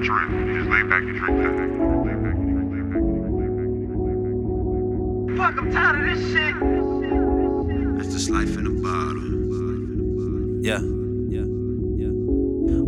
You just lay back and drink that. Fuck, I'm tired of this shit. That's just life in a bottle. Yeah. Yeah. Yeah.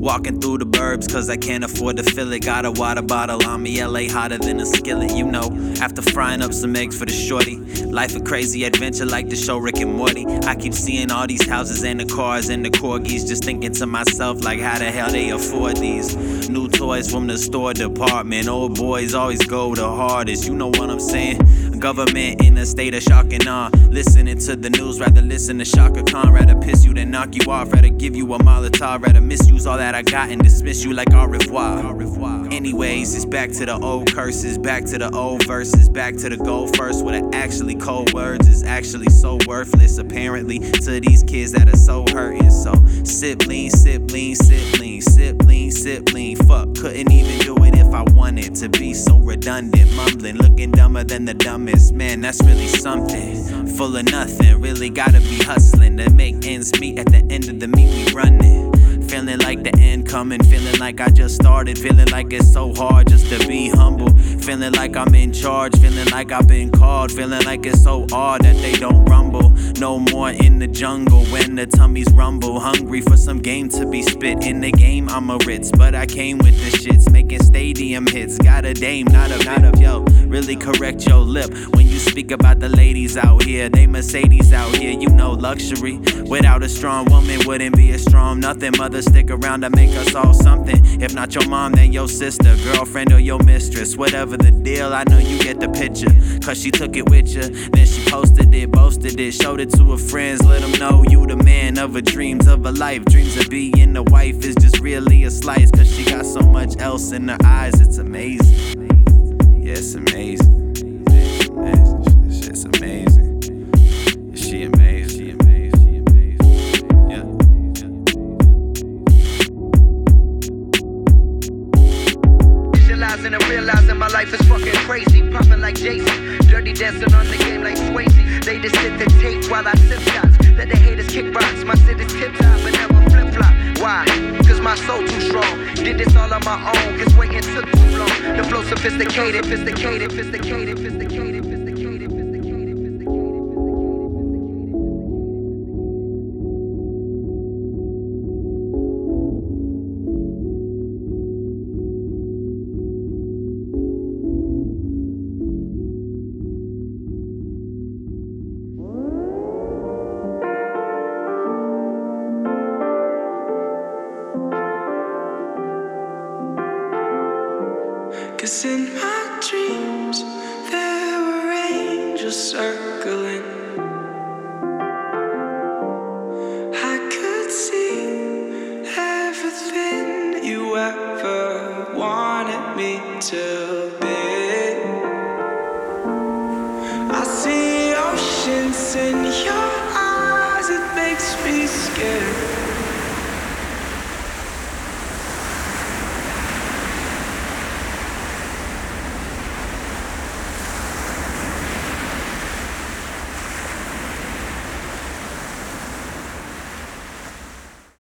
Walking through the burbs cause I can't afford to fill it. Got a water bottle on me, LA hotter than a skillet, you know. After frying up some eggs for the shorty. Life a crazy adventure like the show Rick and Morty. I keep seeing all these houses and the cars and the corgis. Just thinking to myself, like, how the hell they afford these? New toys from the store department. Old boys always go the hardest, you know what I'm saying? Government in a state of shock and awe. Listening to the news, rather listen to Chaka Khan. Rather piss you than knock you off. Rather give you a Molotov. Rather misuse all that I got and dismiss you like au revoir. Au revoir. Anyways, it's back to the old curses, back to the old verses, back to the go first. What are actually cold words is actually so worthless, apparently, to these kids that are so hurting. So, sip lean, sip lean, sip lean, sip lean, sip lean. Fuck, couldn't even do it if I wanted to be so redundant, mumbling, looking dumber than the dumbest. Man, that's really something. Full of nothing, really gotta be hustling to make ends meet. At the end of the meet, we running. Feeling like the end coming, feeling like I just started, feeling like it's so hard just to be humble. Feeling like I'm in charge, feeling like I've been called, feeling like it's so odd that they don't rumble. No more in the jungle when the tummies rumble. Hungry for some game to be spit. In the game, I'm a Ritz, but I came with the shits, making stadium hits. Got a dame, not a not a yo. Really correct your lip when you speak about the ladies out here. They Mercedes out here, you know luxury. Without a strong woman, wouldn't be as strong. Nothing. Mother stick around to make us all something. If not your mom, then your sister, girlfriend, or your mistress. Whatever the deal, I know you get the picture. Cause she took it with you. Then she posted it, boasted it, showed it to her friends. Let them know you the man of her dreams of a life. Dreams of being a wife is just really a slice. Cause she got so much else in her eyes, it's amazing. Yeah, it's amazing. It's amazing. Shit's amazing. She amazing. Visualizing and realizing my life is fucking crazy. Popping like Jason. Dirty dancing on the game like Swayze. They just sit the tape while I sip shots. Let the haters kick rocks. My city's tip top and never flip flop. Why? Cause my soul too strong. Did this all on my own. Cause waiting took too long. The flow sophisticated, sophisticated, sophisticated, sophisticated, sophisticated, Cause in my dreams, there were angels circling. I could see everything you ever wanted me to be. I see oceans in your eyes, it makes me scared.